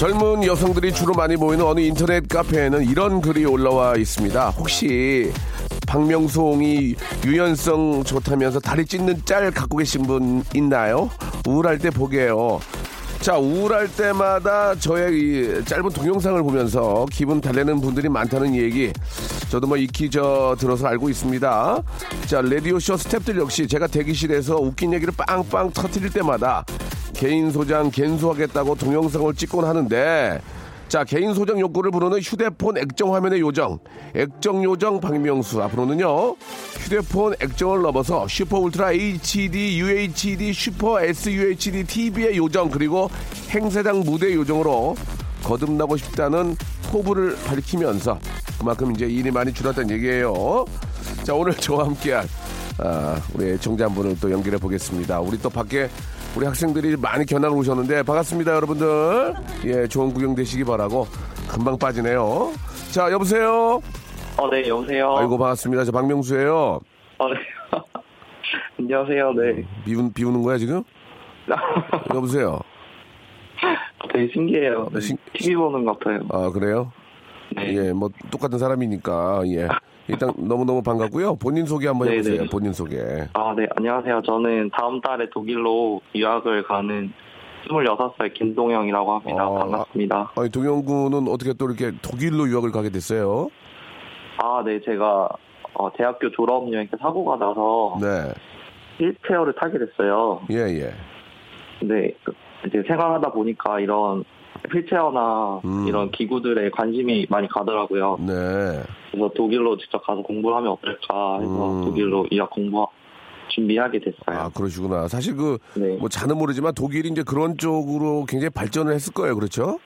젊은 여성들이 주로 많이 모이는 어느 인터넷 카페에는 이런 글이 올라와 있습니다. 혹시 박명송이 유연성 좋다면서 다리 찢는 짤 갖고 계신 분 있나요? 우울할 때 보게요. 자, 우울할 때마다 저의 이 짧은 동영상을 보면서 기분 달래는 분들이 많다는 얘기 저도 뭐 익히 저 들어서 알고 있습니다. 자, 라디오쇼 스탭들 역시 제가 대기실에서 웃긴 얘기를 빵빵 터트릴 때마다 개인 소장 갠소하겠다고 동영상을 찍곤 하는데 자 개인 소장 욕구를 부르는 휴대폰 액정 화면의 요정 액정 요정 박명수. 앞으로는요 휴대폰 액정을 넘어서 슈퍼 울트라 HD UHD 슈퍼 SUHD TV의 요정 그리고 행사장 무대 요정으로 거듭나고 싶다는 포부를 밝히면서 그만큼 이제 일이 많이 줄었다는 얘기예요. 자 오늘 저와 함께한 아, 우리 애청자 한 분을 또 연결해 보겠습니다. 우리 또 밖에 우리 학생들이 많이 견학 오셨는데 반갑습니다 여러분들 예 좋은 구경 되시기 바라고 금방 빠지네요 자 여보세요 어, 네, 여보세요. 아이고 반갑습니다 저 박명수예요 어, 네. 안녕하세요, 네. 비운 비우는 거야 지금 여보세요 되게 신기해요. 네, 신- TV 보는 것 같아요. 아 그래요 네. 예 뭐 똑같은 사람이니까 예 일단 너무 너무 반갑고요 본인 소개 한번 네, 해보세요 네. 본인 소개 아, 네, 안녕하세요. 저는 다음 달에 독일로 유학을 가는 26살 김동영이라고 합니다. 어, 반갑습니다. 아니 동영 군은 어떻게 또 이렇게 독일로 유학을 가게 됐어요 아, 네, 제가 어, 대학교 졸업 여행 때 사고가 나서 네 휠체어를 타게 됐어요. 예예 근데 그- 이제 생활하다 보니까 이런 휠체어나 음. 이런 기구들에 관심이 많이 가더라고요. 네 그래서 독일로 직접 가서 공부를 하면 어떨까 해서 음. 독일로 유학 공부 준비하게 됐어요. 아 그러시구나. 사실 그 네. 뭐 잘은 모르지만 독일이 이제 그런 쪽으로 굉장히 발전을 했을 거예요. 그렇죠?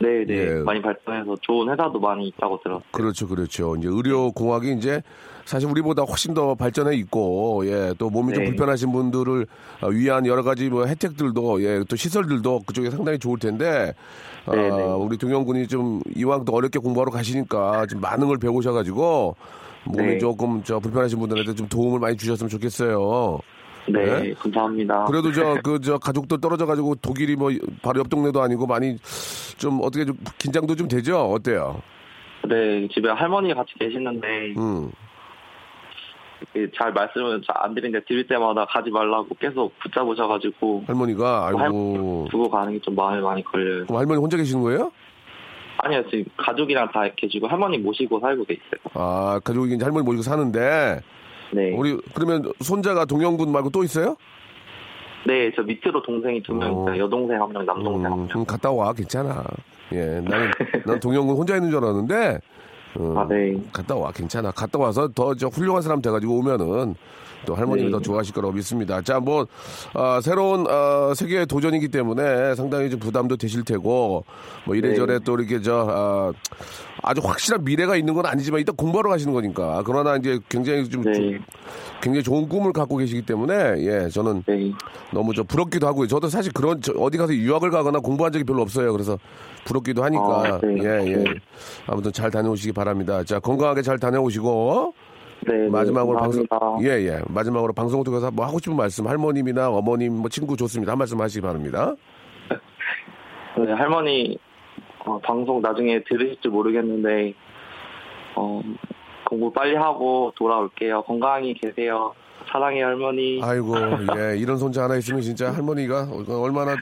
네, 네. 예. 많이 발전해서 좋은 회사도 많이 있다고 들었어요. 그렇죠, 그렇죠. 이제 의료 공학이 이제 사실 우리보다 훨씬 더 발전해 있고, 예, 또 몸이 좀 네. 불편하신 분들을 어, 위한 여러 가지 뭐 혜택들도, 예, 또 시설들도 그쪽에 상당히 좋을 텐데, 아, 네, 네. 우리 동영군이 좀 이왕 또 어렵게 공부하러 가시니까 좀 많은 걸 배우셔가지고 몸이 네. 조금 저 불편하신 분들한테 좀 도움을 많이 주셨으면 좋겠어요. 네, 네. 감사합니다. 그래도 저 그 저 가족들 떨어져 가지고 독일이 뭐 바로 옆 동네도 아니고 많이 좀 어떻게 좀 긴장도 좀 되죠? 어때요? 네, 집에 할머니 같이 계시는데 음. 잘 말씀을 잘 안 드리는데 드릴 때마다 가지 말라고 계속 붙잡으셔가지고 할머니가 아이고 할- 두고 가는 게 좀 마음에 많이 걸려요. 그럼 할머니 혼자 계시는 거예요? 아니요, 지금 가족이랑 다 계시고 할머니 모시고 살고 계세요. 아 가족이 이제 할머니 모시고 사는데 네, 우리 그러면 손자가 동영군 말고 또 있어요? 네, 저 밑으로 동생이 두명 어. 있어요. 여동생 한 명, 남동생 한 음, 명. 그럼 갔다 와 괜찮아. 예, 나는 난 동영군 혼자 있는 줄 알았는데 어, 아, 네. 갔다 와 괜찮아. 갔다 와서 더 저 훌륭한 사람 돼가지고 오면은 또 할머니를 네. 더 좋아하실 거라고 믿습니다. 자, 뭐 어, 새로운 어, 세계의 도전이기 때문에 상당히 좀 부담도 되실 테고 뭐 이래저래 네. 또 이렇게 저 어, 아주 확실한 미래가 있는 건 아니지만 일단 공부하러 가시는 거니까 그러나 이제 굉장히 좀, 네. 좀 굉장히 좋은 꿈을 갖고 계시기 때문에 예 저는 네. 너무 저 부럽기도 하고요. 저도 사실 그런 저 어디 가서 유학을 가거나 공부한 적이 별로 없어요. 그래서 부럽기도 하니까 아, 네. 예 예. 네. 아무튼 잘 다녀오시기 바랍니다. 자 건강하게 잘 다녀오시고 네, 마지막으로 네, 방송 감사합니다. 예예 마지막으로 방송을 통해서 뭐 하고 싶은 말씀 할머님이나 어머님 뭐 친구 좋습니다. 한 말씀 하시기 바랍니다. 네, 할머니 어, 방송 나중에 들으실지 모르겠는데 어, 공부 빨리 하고 돌아올게요. 건강히 계세요. 사랑해 할머니. 아이고, 예, 이런 손자 하나 있으면 진짜 할머니가 얼마나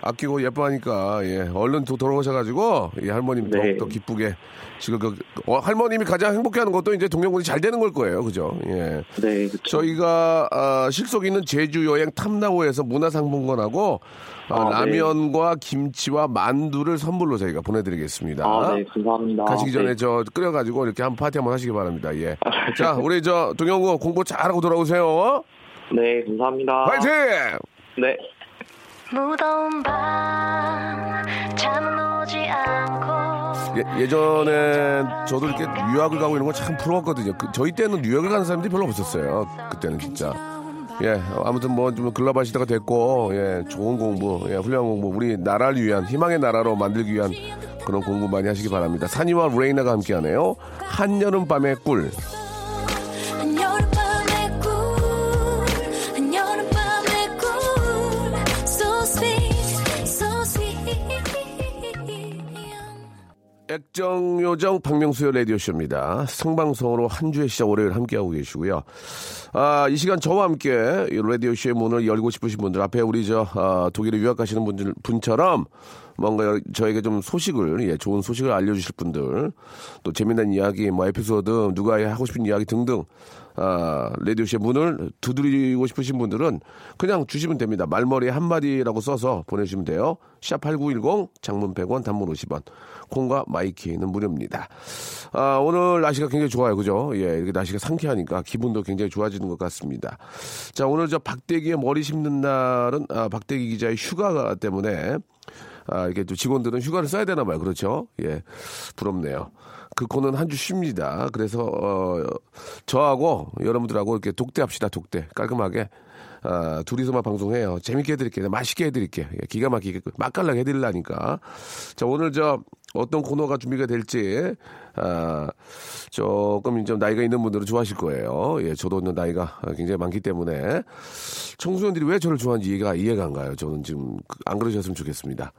아끼고 예뻐하니까, 예, 얼른 또 돌아오셔가지고, 예, 할머님 네. 더욱더 기쁘게. 지금 그, 어, 할머님이 가장 행복해 하는 것도 이제 동영군이 잘 되는 걸 거예요. 그죠? 예. 네, 그쵸. 저희가, 아, 실속 있는 제주 여행 탐나오에서 문화상품권하고, 아, 아, 네. 라면과 김치와 만두를 선물로 저희가 보내드리겠습니다. 아, 네, 감사합니다. 가시기 전에 네. 저 끓여가지고 이렇게 한 파티 한번 하시기 바랍니다. 예. 자, 우리 저 동영구 공부 잘하고 돌아오세요. 네, 감사합니다. 화이팅! 네. 무더운 밤 잠은 오지 않고 예, 전에 저도 이렇게 유학을 가고 이런 거 참 부러웠거든요. 그, 저희 때는 유학을 가는 사람들이 별로 없었어요. 그때는 진짜. 예, 아무튼 뭐 좀 글로벌 시대가 됐고, 예, 좋은 공부, 예, 훌륭한 공부, 우리 나라를 위한, 희망의 나라로 만들기 위한 그런 공부 많이 하시기 바랍니다. 산이와 레이나가 함께 하네요. 한여름 밤의 꿀. 한여름밤의 꿀 액정요정 박명수의 라디오쇼입니다. 생방송으로 한 주의 시작 월요일 함께하고 계시고요. 아, 이 시간 저와 함께 이 라디오 쇼의 문을 열고 싶으신 분들 앞에 우리 저, 아, 독일에 유학 가시는 분들, 분처럼 뭔가 저에게 좀 소식을, 예, 좋은 소식을 알려주실 분들, 또 재미난 이야기, 뭐 에피소드, 누가 하고 싶은 이야기 등등, 아, 라디오쇼의 문을 두드리고 싶으신 분들은 그냥 주시면 됩니다. 말머리에 한마디라고 써서 보내주시면 돼요. 샵8910 장문 100원 단문 50원 콩과 마이키는 무료입니다. 아, 오늘 날씨가 굉장히 좋아요. 그죠? 예, 이렇게 날씨가 상쾌하니까 기분도 굉장히 좋아지는 것 같습니다. 자, 오늘 저 박대기의 머리 심는 날은 아, 박대기 기자의 휴가 때문에 아, 이렇게 또 직원들은 휴가를 써야 되나 봐요. 그렇죠? 예. 부럽네요. 그 코너는 한 주 쉽니다. 그래서, 어, 저하고 여러분들하고 이렇게 독대합시다. 독대. 깔끔하게. 아, 둘이서만 방송해요. 재밌게 해드릴게요. 맛있게 해드릴게요. 예, 기가 막히게 맛깔나게 해드리려니까. 자, 오늘 저 어떤 코너가 준비가 될지, 아, 조금 좀 나이가 있는 분들은 좋아하실 거예요. 예, 저도 나이가 굉장히 많기 때문에. 청소년들이 왜 저를 좋아하는지 이해가, 이해가 안 가요. 저는 지금 그- 안 그러셨으면 좋겠습니다.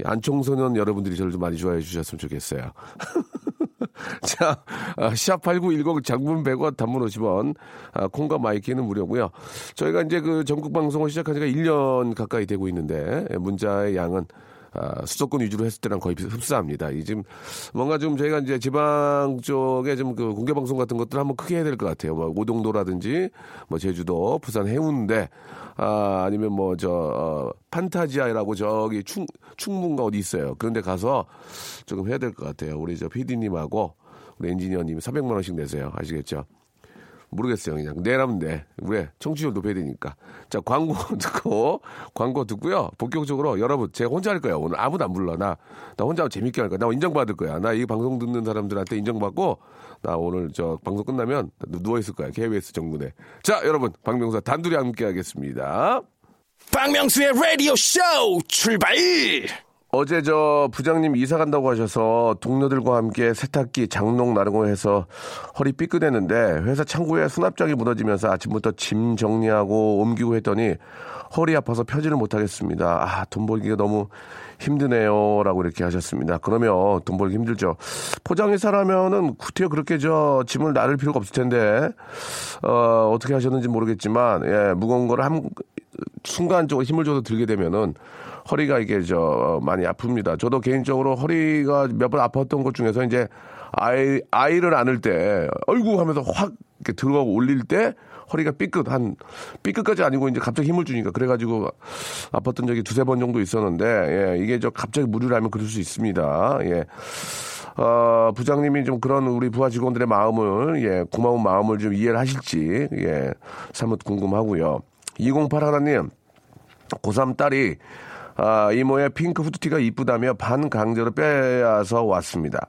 예, 안청소년 여러분들이 저를 좀 많이 좋아해 주셨으면 좋겠어요. 자, 아, 샵8910 장문 100원 단문 50원, 아, 콩과 my K는 무료고요. 저희가 이제 그 전국 방송을 시작한 지가 1년 가까이 되고 있는데, 예, 문자의 양은 아, 수도권 위주로 했을 때랑 거의 흡사합니다. 이 지금 뭔가 좀 저희가 이제 지방 쪽에 좀 그 공개 방송 같은 것들 한번 크게 해야 될 것 같아요. 뭐 오동도라든지 뭐 제주도, 부산 해운대, 아, 아니면 뭐저 어, 판타지아라고 저기 충 충문가 어디 있어요. 그런데 가서 조금 해야 될 것 같아요. 우리 저 PD님하고 우리 엔지니어님 400만 원씩 내세요. 아시겠죠? 모르겠어요. 그냥 내라면 내. 왜? 청취율 높여야 되니까. 자, 광고 듣고, 광고 듣고요. 본격적으로 여러분, 제가 혼자 할 거예요. 오늘 아무도 안 불러. 나, 나 혼자 재밌게 할 거야. 나 인정받을 거야. 나 이 방송 듣는 사람들한테 인정받고, 나 오늘 저 방송 끝나면 누워있을 거야. KBS 정문에. 자, 여러분, 박명수 단둘이 함께 하겠습니다. 박명수의 라디오 쇼 출발! 어제 저 부장님 이사 간다고 하셔서 동료들과 함께 세탁기 장롱 나르고 해서 허리 삐끗했는데 회사 창고에 수납장이 무너지면서 아침부터 짐 정리하고 옮기고 했더니 허리 아파서 펴지를 못하겠습니다. 아, 돈 벌기가 너무 힘드네요. 라고 이렇게 하셨습니다. 그러면 돈 벌기 힘들죠. 포장회사라면은 구태여 그렇게 저 짐을 나를 필요가 없을 텐데, 어, 어떻게 하셨는지 모르겠지만, 예, 무거운 거를 한, 순간적으로 힘을 줘서 들게 되면은 허리가 이게 저 많이 아픕니다. 저도 개인적으로 허리가 몇 번 아팠던 것 중에서 이제 아이 아이를 안을 때 어이구 하면서 확 이렇게 들어가고 올릴 때 허리가 삐끗 한 삐끗까지 아니고 이제 갑자기 힘을 주니까 그래가지고 아팠던 적이 두세 번 정도 있었는데 예, 이게 저 갑자기 무리를 하면 그럴 수 있습니다. 예. 어, 부장님이 좀 그런 우리 부하 직원들의 마음을, 예, 고마운 마음을 좀 이해를 하실지, 예, 사뭇 궁금하고요. 208 하나님, 고3 딸이, 아, 이모의 핑크 후드티가 이쁘다며 반 강제로 빼앗아 왔습니다.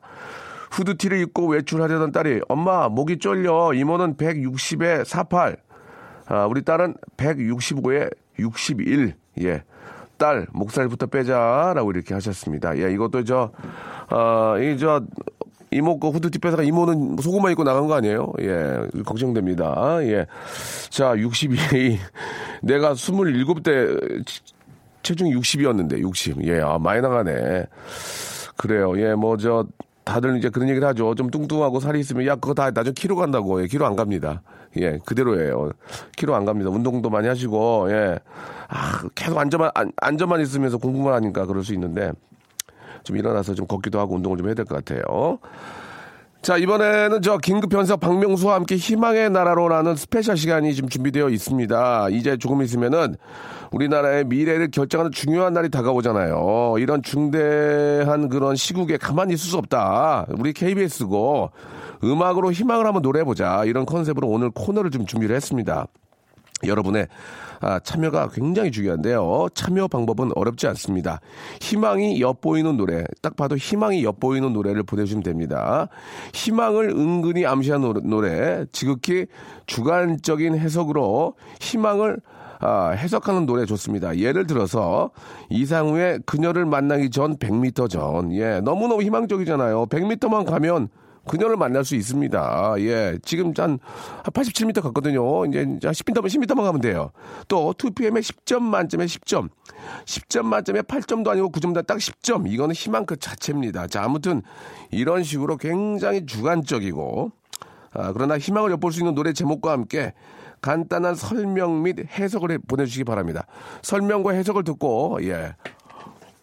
후드티를 입고 외출하려던 딸이, 엄마, 목이 쫄려. 이모는 160에 48. 아, 우리 딸은 165에 61. 예. 딸, 목살부터 빼자라고 이렇게 하셨습니다. 예, 이것도 저, 어, 이, 저, 이모 거 후드티 빼다가 이모는 속옷만 입고 나간 거 아니에요? 예, 걱정됩니다. 예. 자, 62. 내가 27대 체중이 60이었는데, 60. 예, 아, 많이 나가네. 그래요. 예, 뭐, 저, 다들 이제 그런 얘기를 하죠. 좀 뚱뚱하고 살이 있으면 야 그거 다 나중에 키로 간다고. 예, 키로 안 갑니다. 예, 그대로예요. 키로 안 갑니다. 운동도 많이 하시고 예. 아, 계속 앉아만 안, 앉아만 있으면서 공부만 하니까 그럴 수 있는데 좀 일어나서 좀 걷기도 하고 운동을 좀 해야 될 것 같아요. 자, 이번에는 저 긴급 편성 박명수와 함께 희망의 나라로라는 스페셜 시간이 지금 준비되어 있습니다. 이제 조금 있으면은 우리나라의 미래를 결정하는 중요한 날이 다가오잖아요. 이런 중대한 그런 시국에 가만히 있을 수 없다. 우리 KBS고 음악으로 희망을 한번 노래해보자. 이런 컨셉으로 오늘 코너를 좀 준비를 했습니다. 여러분의 아, 참여가 굉장히 중요한데요. 참여 방법은 어렵지 않습니다. 희망이 엿보이는 노래, 딱 봐도 희망이 엿보이는 노래를 보내주시면 됩니다. 희망을 은근히 암시한 노래, 지극히 주관적인 해석으로 희망을 아, 해석하는 노래 좋습니다. 예를 들어서 이상우의 그녀를 만나기 전 100m 전. 예, 너무너무 희망적이잖아요. 100m만 가면 그녀를 만날 수 있습니다. 예. 지금 한 87m 갔거든요. 이제 10m만, 10m만 가면 돼요. 또 2PM에 10점 만점에 10점. 10점 만점에 8점도 아니고 9점도 딱 10점. 이거는 희망 그 자체입니다. 자, 아무튼 이런 식으로 굉장히 주관적이고 아, 그러나 희망을 엿볼 수 있는 노래 제목과 함께 간단한 설명 및 해석을 해- 보내주시기 바랍니다. 설명과 해석을 듣고, 예.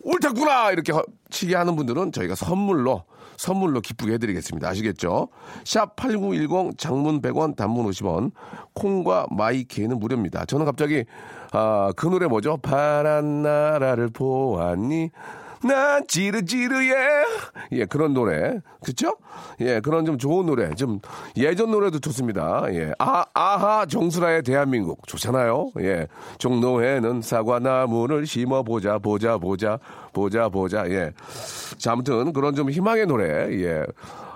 옳다구나! 이렇게 허- 치게 하는 분들은 저희가 선물로, 선물로 기쁘게 해드리겠습니다. 아시겠죠? 샵 8910 장문 100원, 단문 50원, 콩과 마이케이는 무료입니다. 저는 갑자기, 아, 그 노래 뭐죠? 파란 나라를 보았니? 난 지르지르예. 예, 그런 노래. 그쵸? 예, 그런 좀 좋은 노래. 좀 예전 노래도 좋습니다. 예. 아, 아하, 정수라의 대한민국. 좋잖아요. 예. 종로에는 사과나무를 심어보자, 보자, 보자, 보자, 보자. 예. 자, 아무튼 그런 좀 희망의 노래. 예.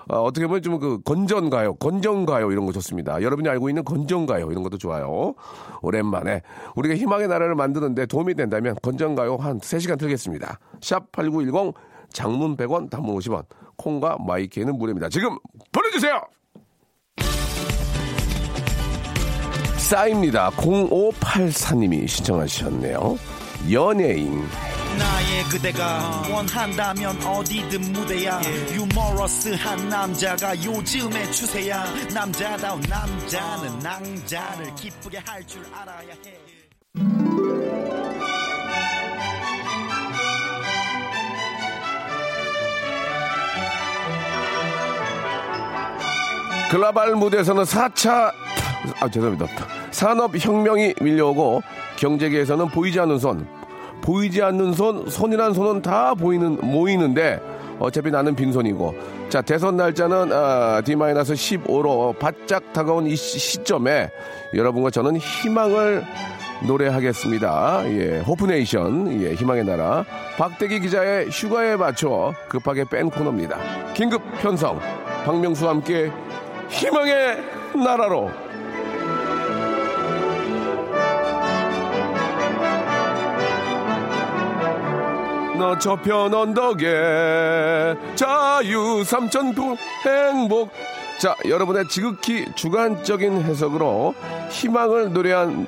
어, 어떻게 보면 좀 그 건전가요, 건전가요 이런 거 좋습니다. 여러분이 알고 있는 건전가요 이런 것도 좋아요. 오랜만에 우리가 희망의 나라를 만드는데 도움이 된다면 건전가요 한 3시간 틀겠습니다. 샵 8910 장문 100원, 단문 50원. 콩과 my K는 무료입니다. 지금 보내주세요. 싸입니다. 0584님이 신청하셨네요. 연예인. 나의 그대가 원한다면 어디든 무대야. 유머러스한 남자가 요즘의 추세야. 남자다운 남자는 낭자를 기쁘게 할 줄 알아야 해. 글로벌 무대에서는 4차 아 죄송합니다. 산업 혁명이 밀려오고 경제계에서는 보이지 않는 손 보이지 않는 손 손이란 손은 다 보이는 모이는데 어차피 나는 빈손이고 자 대선 날짜는 아, D-15로 바짝 다가온 이 시- 시점에 여러분과 저는 희망을 노래하겠습니다. 예, 호프네이션, 예, 희망의 나라. 박대기 기자의 휴가에 맞춰 급하게 뺀 코너입니다. 긴급 편성, 박명수와 함께 희망의 나라로. 너 저편 언덕에 자유 삼천포 행복. 자 여러분의 지극히 주관적인 해석으로 희망을 노래한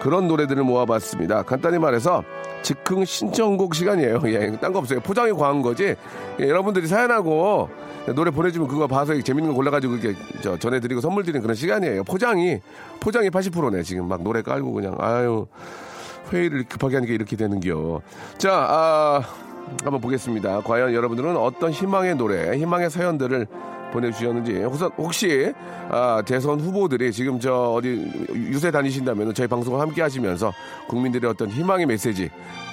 그런 노래들을 모아봤습니다. 간단히 말해서 즉흥 신청곡 시간이에요. 예, 딴 거 없어요. 포장이 과한 거지. 예, 여러분들이 사연하고 노래 보내주면 그거 봐서 재밌는 거 골라가지고 이렇게 저 전해드리고 선물 드리는 그런 시간이에요. 포장이 포장이 80%네 지금. 막 노래 깔고 그냥. 아유 회의를 급하게 하니까 이렇게 되는겨. 자, 아, 한번 보겠습니다. 과연 여러분들은 어떤 희망의 노래, 희망의 사연들을 보내주셨는지. 혹시 아, 대선 후보들이 지금 저 어디 유세 다니신다면 저희 방송을 함께 하시면서 국민들의 어떤 희망의 메시지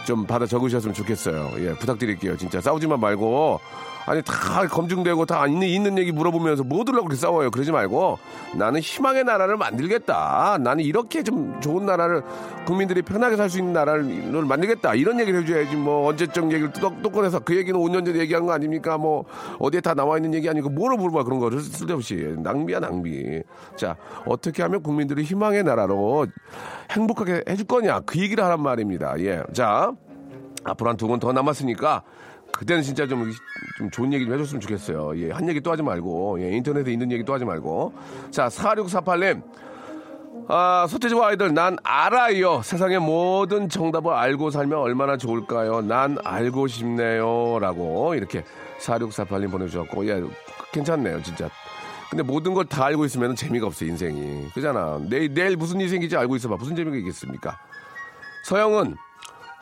좀 받아 적으셨으면 좋겠어요. 예, 부탁드릴게요. 진짜 싸우지만 말고 아니 다 검증되고 다 있는 있는 얘기 물어보면서 뭐 들라고 그렇게 싸워요. 그러지 말고 나는 희망의 나라를 만들겠다. 나는 이렇게 좀 좋은 나라를 국민들이 편하게 살 수 있는 나라를 만들겠다. 이런 얘기를 해줘야지 뭐 언제적 얘기를 또, 또 꺼내서 그 얘기는 5년 전에 얘기한 거 아닙니까? 뭐 어디에 다 나와 있는 얘기 아니고 뭐를 물어봐 그런 거를 쓸데없이 낭비야 낭비. 자 어떻게 하면 국민들이 희망의 나라로 행복하게 해줄 거냐 그 얘기를 하란 말입니다. 예, 자 앞으로 한두번더 남았으니까 그때는 진짜 좀, 좀 좋은 얘기 좀 해줬으면 좋겠어요. 예, 한 얘기 또 하지 말고, 예, 인터넷에 있는 얘기 또 하지 말고. 자, 4648님. 아, 서태지와 아이들, 난 알아요. 세상의 모든 정답을 알고 살면 얼마나 좋을까요? 난 알고 싶네요. 라고, 이렇게 4648님 보내주셨고, 예, 괜찮네요, 진짜. 근데 모든 걸 다 알고 있으면 재미가 없어, 인생이. 그잖아. 내일, 내일 무슨 일이 생길지 알고 있어봐. 무슨 재미가 있겠습니까? 서영은,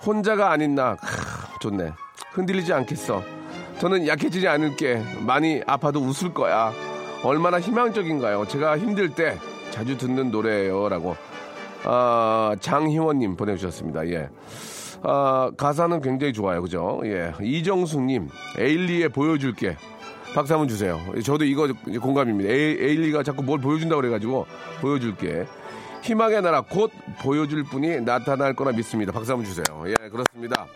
혼자가 아닌 나, 크, 좋네. 흔들리지 않겠어. 저는 약해지지 않을게. 많이 아파도 웃을 거야. 얼마나 희망적인가요? 제가 힘들 때 자주 듣는 노래예요. 라고. 아, 장희원님 보내주셨습니다. 예. 아, 가사는 굉장히 좋아요. 그죠? 예. 이정숙님, 에일리에 보여줄게. 박수 한번 주세요. 저도 이거 공감입니다. 에이, 에일리가 자꾸 뭘 보여준다고 그래가지고 보여줄게. 희망의 나라 곧 보여줄 분이 나타날 거라 믿습니다. 박수 한번 주세요. 예, 그렇습니다.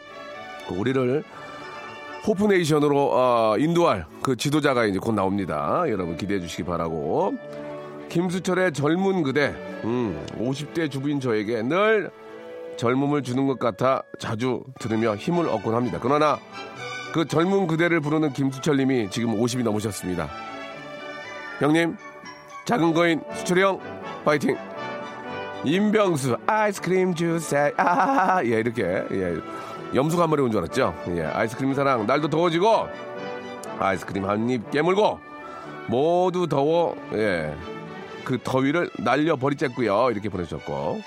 우리를 호프네이션으로 어, 인도할 그 지도자가 이제 곧 나옵니다. 여러분 기대해 주시기 바라고. 김수철의 젊은 그대, 음, 50대 주부인 저에게 늘 젊음을 주는 것 같아 자주 들으며 힘을 얻곤 합니다. 그러나 그 젊은 그대를 부르는 김수철님이 지금 50이 넘으셨습니다. 형님, 작은 거인 수철이 형, 파이팅! 임병수, 아이스크림 주세, 아, 예, 이렇게, 예. 염소가 한 마리 온줄 알았죠? 예, 아이스크림 사랑, 날도 더워지고, 아이스크림 한 입 깨물고, 모두 더워, 예. 그 더위를 날려버리자고요 이렇게 보내주셨고.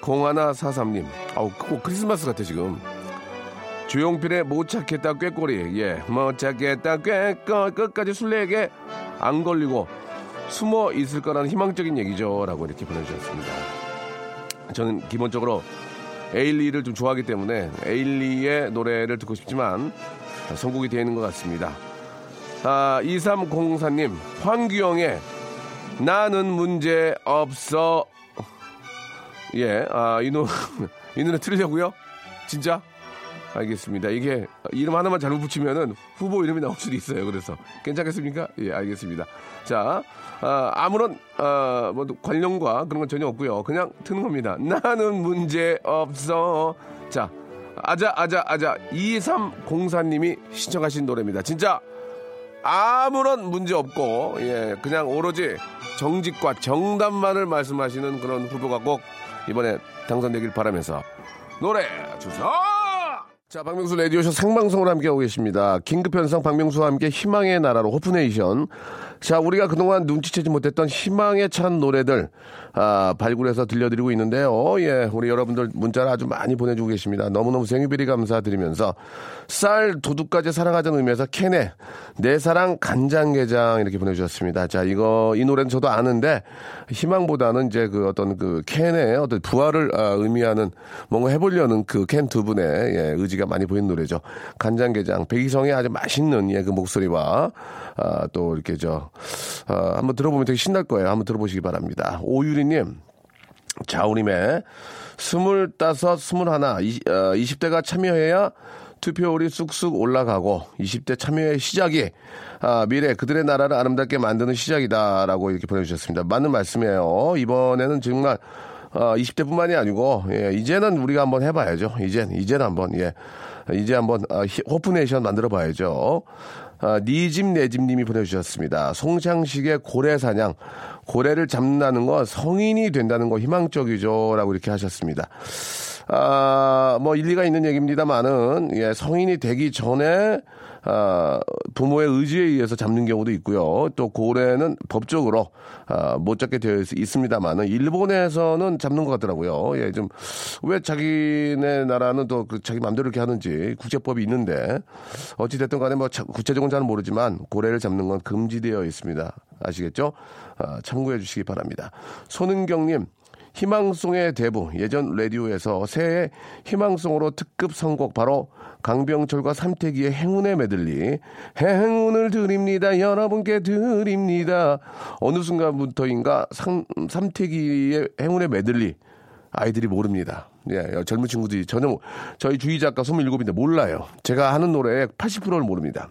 공하나 사삼님, 아우, 꼭 크리스마스 같아, 지금. 조용필의 못 찾겠다 꾀꼬리 예못 찾겠다 꾀꼬 끝까지 술래에게 안 걸리고 숨어 있을 거라는 희망적인 얘기죠 라고 이렇게 보내주셨습니다 저는 기본적으로 에일리를 좀 좋아하기 때문에 에일리의 노래를 듣고 싶지만 선곡이 되어 있는 것 같습니다. 아 2304님 황규영의 나는 문제 없어. 예 아 이 노, 이 노래 틀으려고요? 진짜 알겠습니다. 이게 이름 하나만 잘못 붙이면은 후보 이름이 나올 수도 있어요. 그래서 괜찮겠습니까? 예, 알겠습니다. 자, 아, 무런 아, 뭐 관련과 그런 건 전혀 없고요. 그냥 트는 겁니다. 나는 문제 없어. 자, 아자 아자 아자 2304님이 신청하신 노래입니다. 진짜 아무런 문제 없고 예, 그냥 오로지 정직과 정답만을 말씀하시는 그런 후보가 꼭 이번에 당선되길 바라면서 노래 주세요. 자, 박명수 라디오쇼 생방송으로 함께하고 계십니다. 긴급현상 박명수와 함께 희망의 나라로 호프네이션. 자, 우리가 그동안 눈치채지 못했던 희망에 찬 노래들, 아, 발굴해서 들려드리고 있는데요. 예, 우리 여러분들 문자를 아주 많이 보내주고 계십니다. 너무너무 생유비리 감사드리면서 쌀 도둑까지 사랑하자는 의미에서 캔에 내 사랑 간장게장 이렇게 보내주셨습니다. 자, 이거, 이 노래는 저도 아는데 희망보다는 이제 그 어떤 그 캔의 어떤 부활을 아, 의미하는 뭔가 해보려는 그 캔 두 분의 예, 의지가 많이 보이는 노래죠. 간장게장, 백이성의 아주 맛있는 예, 그 목소리와 아, 또 이렇게 저 아, 한번 들어보면 되게 신날 거예요. 한번 들어보시기 바랍니다. 오유리 님, 자우림의 스물다섯, 스물하나, 이- 어, 20대가 참여해야 투표율이 쑥쑥 올라가고 20대 참여의 시작이 아, 미래 그들의 나라를 아름답게 만드는 시작이다라고 이렇게 보내주셨습니다. 맞는 말씀이에요. 이번에는 정말 어, 20대뿐만이 아니고 예, 이제는 우리가 한번 해봐야죠. 이젠 이제는 한번 예, 이제 한번 어, 히- 호프네이션 만들어봐야죠. 아, 니집 내집님이 보내주셨습니다. 송창식의 고래 사냥, 고래를 잡는다는 건 성인이 된다는 거 희망적이죠 라고 이렇게 하셨습니다. 아, 뭐 일리가 있는 얘기입니다만은 예, 성인이 되기 전에 아, 부모의 의지에 의해서 잡는 경우도 있고요. 또 고래는 법적으로 아, 못 잡게 되어 있, 있습니다만은 일본에서는 잡는 것 같더라고요. 예, 좀 왜 자기네 나라는 또 그 자기 마음대로 이렇게 하는지 국제법이 있는데 어찌 됐든 간에 뭐 자- 구체적인 잘 모르지만 고래를 잡는 건 금지되어 있습니다. 아시겠죠? 아, 참고해 주시기 바랍니다. 손은경님. 희망송의 대부 예전 라디오에서 새해 희망송으로 특급 선곡 바로 강병철과 삼태기의 행운의 메들리. 행운을 드립니다. 여러분께 드립니다. 어느 순간부터인가 삼, 삼태기의 행운의 메들리. 아이들이 모릅니다. 예, 젊은 친구들이 전혀 모- 저희 주희 작가 27인데 몰라요. 제가 하는 노래의 80%를 모릅니다.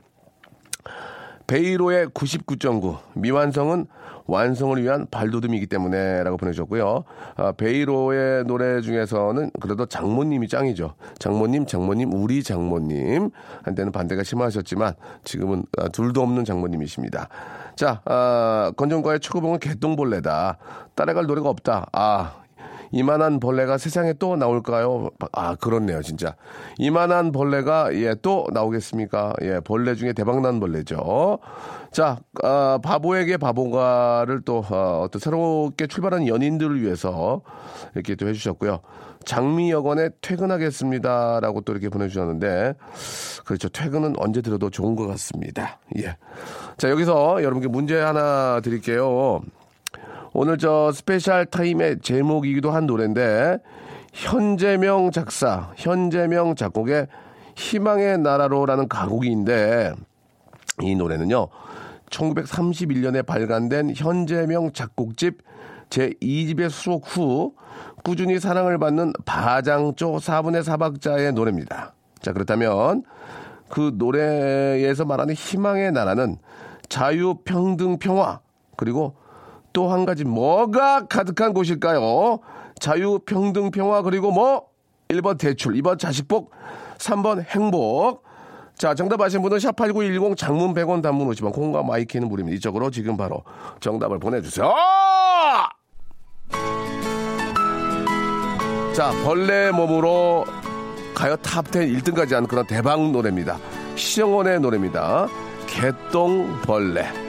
베이로의 99.9, 미완성은 완성을 위한 발돋움이기 때문에라고 보내주셨고요. 아, 베이로의 노래 중에서는 그래도 장모님이 짱이죠. 장모님, 장모님, 우리 장모님. 한때는 반대가 심하셨지만 지금은 아, 둘도 없는 장모님이십니다. 자, 아, 건전과의 초고봉은 개똥벌레다. 따라갈 노래가 없다. 아, 이만한 벌레가 세상에 또 나올까요? 아, 그렇네요, 진짜. 이만한 벌레가, 예, 또 나오겠습니까? 예, 벌레 중에 대박난 벌레죠. 자, 아, 바보에게 바보가를 또, 어, 또 새롭게 출발한 연인들을 위해서 이렇게 또 해주셨고요. 장미여관에 퇴근하겠습니다 라고 또 이렇게 보내주셨는데, 그렇죠. 퇴근은 언제 들어도 좋은 것 같습니다. 예. 자, 여기서 여러분께 문제 하나 드릴게요. 오늘 저 스페셜 타임의 제목이기도 한 노래인데 현재명 작사, 현재명 작곡의 희망의 나라로라는 가곡인데 이 노래는요. 1931년에 발간된 현재명 작곡집 제2집에 수록 후 꾸준히 사랑을 받는 바장조 4분의 4박자의 노래입니다. 자, 그렇다면 그 노래에서 말하는 희망의 나라는 자유, 평등, 평화, 그리고 또 한 가지 뭐가 가득한 곳일까요? 자유, 평등, 평화, 그리고 뭐? 1번 대출, 2번 자식복, 3번 행복. 자, 정답 아시는 분은 샵8910 장문 100원 단문 50원 콩과 my K는 무료입니다. 이쪽으로 지금 바로 정답을 보내주세요. 자, 벌레 몸으로 가요 탑10 1등까지 한 그런 대박 노래입니다. 신형원의 노래입니다. 개똥벌레.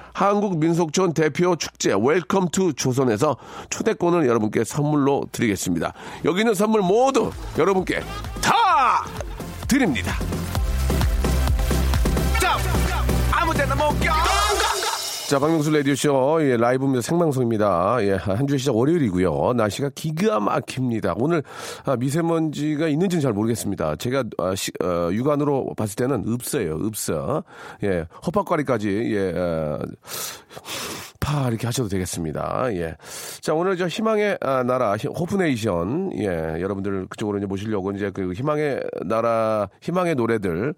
한국민속촌 대표 축제 웰컴 투 조선에서 초대권을 여러분께 선물로 드리겠습니다. 여기 있는 선물 모두 여러분께 다 드립니다. 자, 박명수 라디오쇼, 예, 라이브입니다. 생방송입니다. 예, 한주 시작 월요일이고요. 날씨가 기가 막힙니다. 오늘 아, 미세먼지가 있는지는 잘 모르겠습니다. 제가 아, 시- 어, 육안으로 봤을 때는 없어요. 없어. 예, 헛박과리까지, 예, 어, 파 이렇게 하셔도 되겠습니다. 예. 자 오늘 저 희망의 아, 나라 히- 호프네이션 예 여러분들 그쪽으로 이제 모시려고 이제 그 희망의 나라 희망의 노래들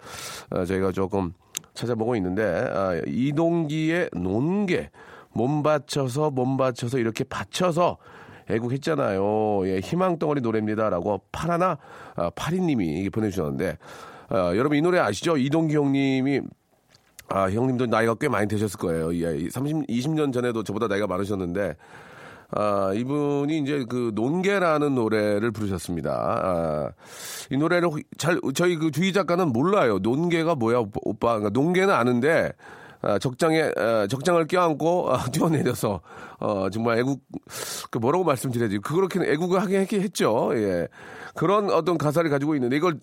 어, 저희가 조금 찾아보고 있는데 아, 이동기의 논개 몸 바쳐서 몸 바쳐서 이렇게 받쳐서 애국했잖아요. 예, 희망 덩어리 노래입니다라고 파라나 아, 파리님이 보내주셨는데 어, 여러분 이 노래 아시죠? 이동기 형님이 아, 형님도 나이가 꽤 많이 되셨을 거예요. 예, 30, 20년 전에도 저보다 나이가 많으셨는데, 아, 이분이 이제 그 논개라는 노래를 부르셨습니다. 아, 이 노래를 혹- 잘, 저희 그 주희 작가는 몰라요. 논개가 뭐야, 오빠. 그러니까 논개는 아는데, 아, 적장에 아, 적장을 껴안고 아, 뛰어내려서 어, 정말 애국 그 뭐라고 말씀드려야지 그렇게 애국을 했- 했죠. 예. 그런 어떤 가사를 가지고 있는데 이걸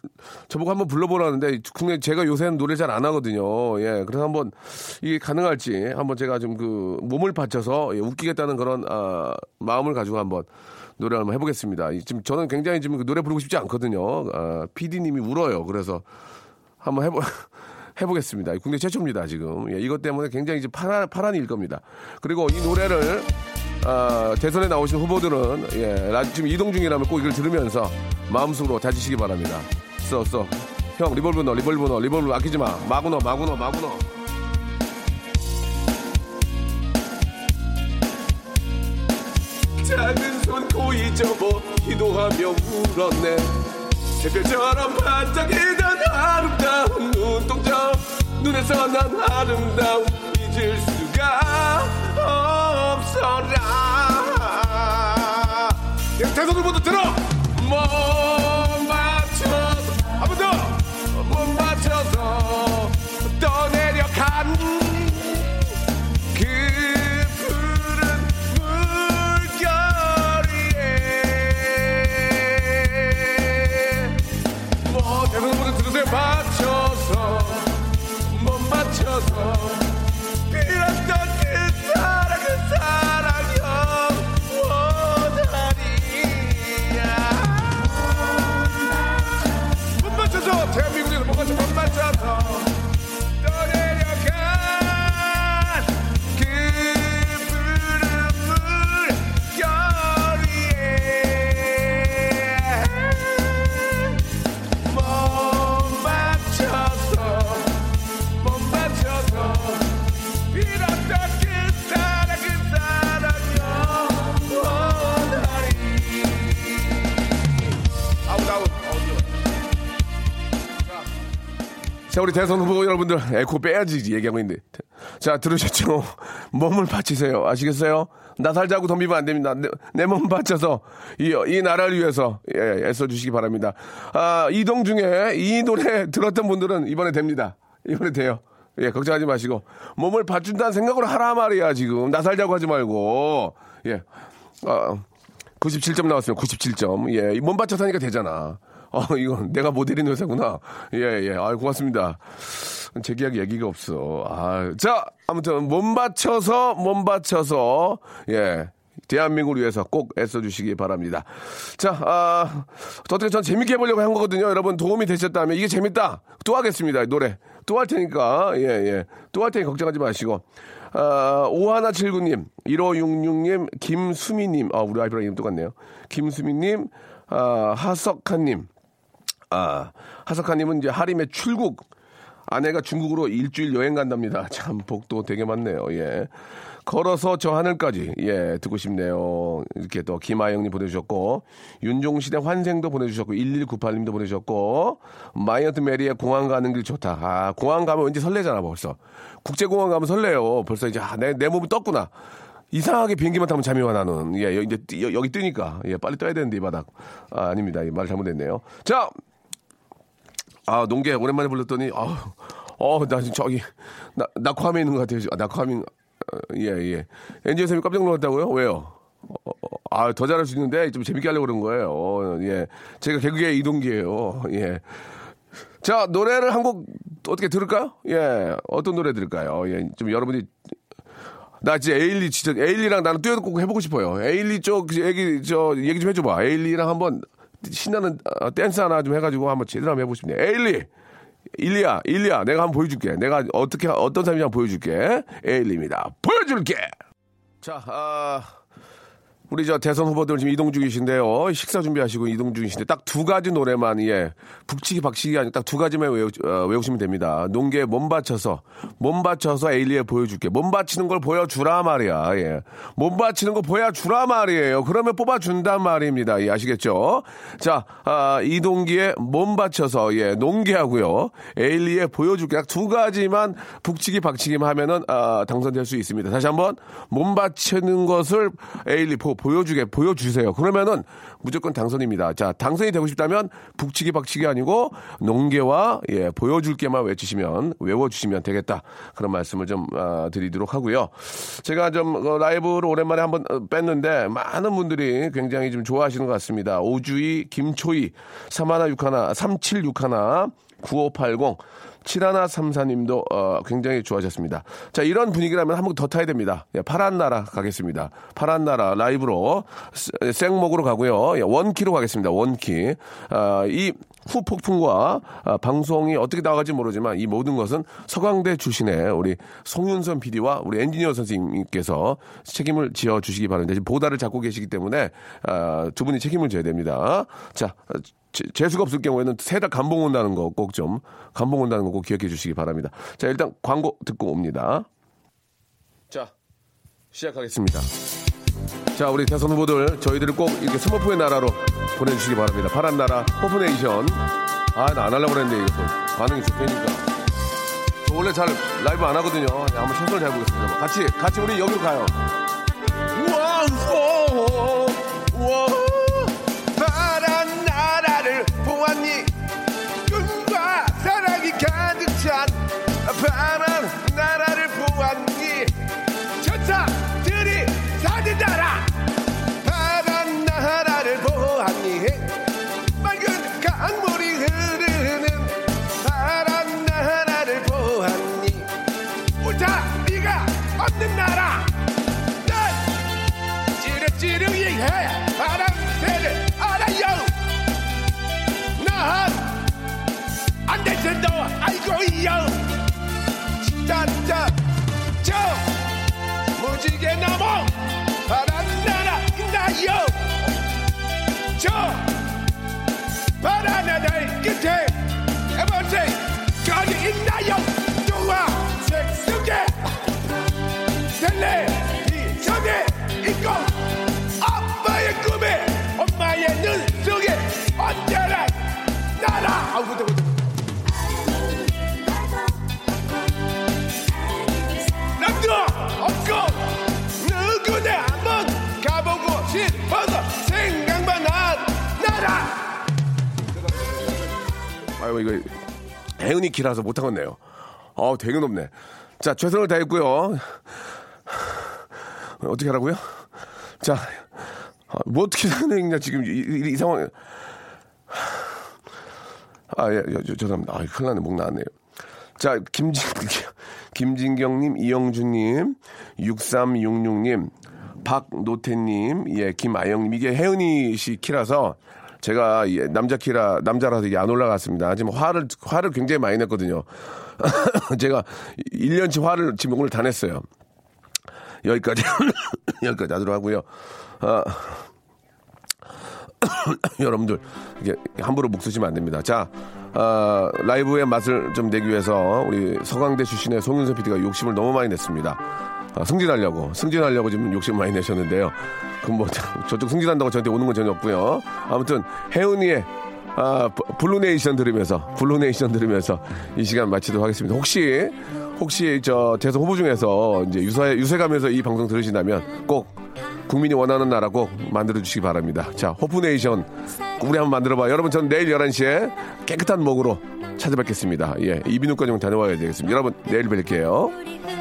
저보고 한번 불러보라는데 국내 제가 요새는 노래 잘 안 하거든요. 예. 그래서 한번 이게 가능할지 한번 제가 좀 그 몸을 바쳐서 예, 웃기겠다는 그런 아, 마음을 가지고 한번 노래를 한번 해보겠습니다. 이- 지금 저는 굉장히 지금 그 노래 부르고 싶지 않거든요. 아, PD님이 울어요. 그래서 한번 해보 해보겠습니다. 국내 최초입니다 지금. 예, 이것 때문에 굉장히 이제 파란 파란일 겁니다. 그리고 이 노래를 아, 대선에 나오신 후보들은 예, 라- 지금 이동 중이라면 꼭 이걸 들으면서 마음속으로 다지시기 바랍니다. 써 써. 형 리버브 넣어 리버브 넣어 리버브 아끼지 마. 마구 넣어 마구 넣어 마구 넣어. 작은 손 고이 접어 기도하며 울었네 새별처럼 반짝이던 아름다운 눈동자. 눈에서 난 아름다움 잊을 수가 없어라. 대선을 모두 들어! 몸 맞춰서 한번 더! 몸 맞춰서 떠내 대한민국에서 못 맞춰 못 맞춰서 떠 자, 우리 대선 후보 여러분들, 에코 빼야지 얘기하고 있는데. 자, 들으셨죠? 몸을 바치세요. 아시겠어요? 나 살자고 덤비면 안 됩니다. 내 몸 바쳐서 이, 이 나라를 위해서 예, 애써주시기 바랍니다. 아, 이동 중에 이 노래 들었던 분들은 이번에 됩니다. 이번에 돼요. 예, 걱정하지 마시고. 몸을 바춘다는 생각으로 하라 말이야, 지금. 나 살자고 하지 말고. 예. 어, 97점 나왔어요. 97점. 예, 몸 받쳐서 하니까 되잖아. 어, 이건 내가 모델인 회사구나. 예, 예. 아, 고맙습니다. 제기하기 얘기가 없어. 아, 자, 아무튼 몸 받쳐서 몸 받쳐서 예. 대한민국을 위해서 꼭 애써주시기 바랍니다. 자, 아, 어떻게 전 재밌게 해보려고 한 거거든요. 여러분 도움이 되셨다면 이게 재밌다. 또 하겠습니다. 노래. 또 할 테니까. 예, 예. 또 할 테니 걱정하지 마시고. 아, 5179님, 1566님, 김수미님, 아, 우리 이름 똑같네요. 김수미님, 아, 하석한님, 아, 하석한님은 이제 하림의 출국. 아내가 중국으로 일주일 여행 간답니다. 참, 복도 되게 많네요. 예. 걸어서 저 하늘까지. 예, 듣고 싶네요. 이렇게 또 김아영님 보내주셨고, 윤종신의 환생도 보내주셨고, 1198님도 보내주셨고, 마이어트 메리의 공항 가는 길 좋다. 아, 공항 가면 왠지 설레잖아, 벌써. 국제공항 가면 설레요. 벌써 이제, 아, 내, 내 몸이 떴구나. 이상하게 비행기만 타면 잠이 와 나는. 예, 여기, 이제 여기 뜨니까. 예, 빨리 떠야 되는데, 이 바닥. 아, 아닙니다. 이말 잘못했네요. 자, 아, 농계 오랜만에 불렀더니, 아, 어, 나 지금 저기, 나, 낙화함에 있는 것 같아요. 아, 낙화함인, 어, 예, 예. 엔지오 쌤이 깜짝 놀랐다고요? 왜요? 어, 어, 아, 더 잘할 수 있는데 좀 재밌게 하려고 그런 거예요. 어, 예. 제가 개그의 이동기예요. 예. 자, 노래를 한 곡 어떻게 들을까요? 예. 어떤 노래 들을까요? 예. 좀 여러분이 나 진짜 에일리 진짜 에일리랑 나는 듀엣 꼭 해보고 싶어요. 에일리 쪽 얘기 저 얘기 좀 해줘봐. 에일리랑 한번 신나는 어, 댄스 하나 좀 해가지고 한번 제대로 한번 해보고 싶네. 에일리, 일리야, 일리야, 내가 한번 보여줄게. 내가 어떻게 어떤 한번 보여줄게. 에일리입니다. 보여줄게. 자, 아. 우리 저 대선 후보들 지금 이동 중이신데요. 식사 준비하시고 이동 중이신데 딱 두 가지 노래만 예 북치기 박치기 아니고 딱두 가지만 외우, 어, 외우시면 됩니다. 논개 몸 바쳐서 몸 받쳐서 에일리에 보여줄게. 몸 받치는 걸 보여주라 말이야. 예. 몸 받치는 거 보여주라 말이에요. 그러면 뽑아준단 말입니다. 예, 아시겠죠? 자, 아, 이동기에 몸 받쳐서 예 농계하고요. 에일리에 보여줄게. 딱 두 가지만 북치기 박치기만 하면은 아, 당선될 수 있습니다. 다시 한번 몸 받치는 것을 에일리 보, 보여주게 보여주세요. 그러면은 무조건 당선입니다. 자 당선이 되고 싶다면 북치기 박치기 아니고 농계와 예 보여줄게만 외치시면 외워주시면 되겠다 그런 말씀을 좀 아, 드리도록 하고요. 제가 좀 어, 라이브를 오랜만에 한번 어, 뺐는데 많은 분들이 굉장히 좀 좋아하시는 것 같습니다. 오주희, 김초희, 삼하나 육하나, 삼칠육하나, 9580 7134님도 어, 굉장히 좋아하셨습니다. 자 이런 분위기라면 한 번 더 타야 됩니다. 예, 파란 나라 가겠습니다. 파란 나라 라이브로 스- 생목으로 가고요. 예, 원키로 가겠습니다. 원키. 아, 이 후폭풍과 아, 방송이 어떻게 나갈지 모르지만 이 모든 것은 서강대 출신의 우리 송윤선 PD와 우리 엔지니어 선생님께서 책임을 지어 주시기 바랍니다. 지금 보다를 잡고 계시기 때문에 아, 두 분이 책임을 져야 됩니다. 자 재- 재수가 없을 경우에는 세달 감봉 온다는 거 꼭 좀 감봉 온다는 거 꼭 기억해 주시기 바랍니다. 자 일단 광고 듣고 옵니다. 자 시작하겠습니다. 자 우리 대선 후보들 저희들을 꼭 이렇게 스머프의 나라로 보내주시기 바랍니다. 파란 나라 호프네이션. 아 나 안 하려고 그랬는데 이거 또 반응이 좋다니까. 저 원래 잘 라이브 안 하거든요. 야, 한번 최선을 다해보겠습니다. 같이 같이 우리 여기로 가요. 없는 나라. 난 찌르찌르이 해. 바람새를 알아요 난안 될 텐도 알고 있요 진짜 저. 무지개 넘어 파란 나라 있나요? 저. 파란 나라 끝에 에버테 거기 있나요 텔레비전에 있고 아빠의 꿈에 엄마의 눈 속에 언제나 나라. 아우 그때 그때 남도 없고 누구나 한번 가보고 싶어서 생각만 한 나라. 아유 이거 혜은이 키라서 못하겠네요. 어 되게 높네. 자 최선을 다했고요 어떻게 하라고요? 자, 아, 뭐 어떻게 하느냐 지금 이, 이, 이 상황에 아, 예, 예, 저- 죄송합니다. 아, 큰일 났네. 목 나왔네요. 자, 김진, 김진경님, 이영주님, 6366님, 박노태님, 예, 김아영님. 이게 혜은이 씨 키라서 제가 예, 남자 키라, 남자라서 이게 안 올라갔습니다. 지금 화를, 화를 굉장히 많이 냈거든요. 제가 1년치 화를 지금 오늘 다 냈어요. 여기까지, 여기까지 하도록 하고요. 아, 여러분들 이게 함부로 목 쓰시면 안 됩니다. 자, 아, 라이브의 맛을 좀 내기 위해서 우리 서강대 출신의 송윤선 PD가 욕심을 너무 많이 냈습니다. 아, 승진하려고 승진하려고 지금 욕심 많이 내셨는데요. 그럼 뭐 저쪽 승진한다고 저한테 오는 건 전혀 없고요. 아무튼 혜은이의 아, 부- Blue Nation 들으면서 Blue Nation 들으면서 이 시간 마치도록 하겠습니다. 혹시 혹시 저 대선 후보 중에서 이제 유세 유세가면서 이 방송 들으신다면 꼭 국민이 원하는 나라 꼭 만들어 주시기 바랍니다. 자, Hope Nation 우리 한번 만들어 봐. 여러분 전 내일 11시에 깨끗한 목으로 찾아뵙겠습니다. 예. 이비인후과 좀 다녀와야 되겠습니다. 여러분 내일 뵐게요.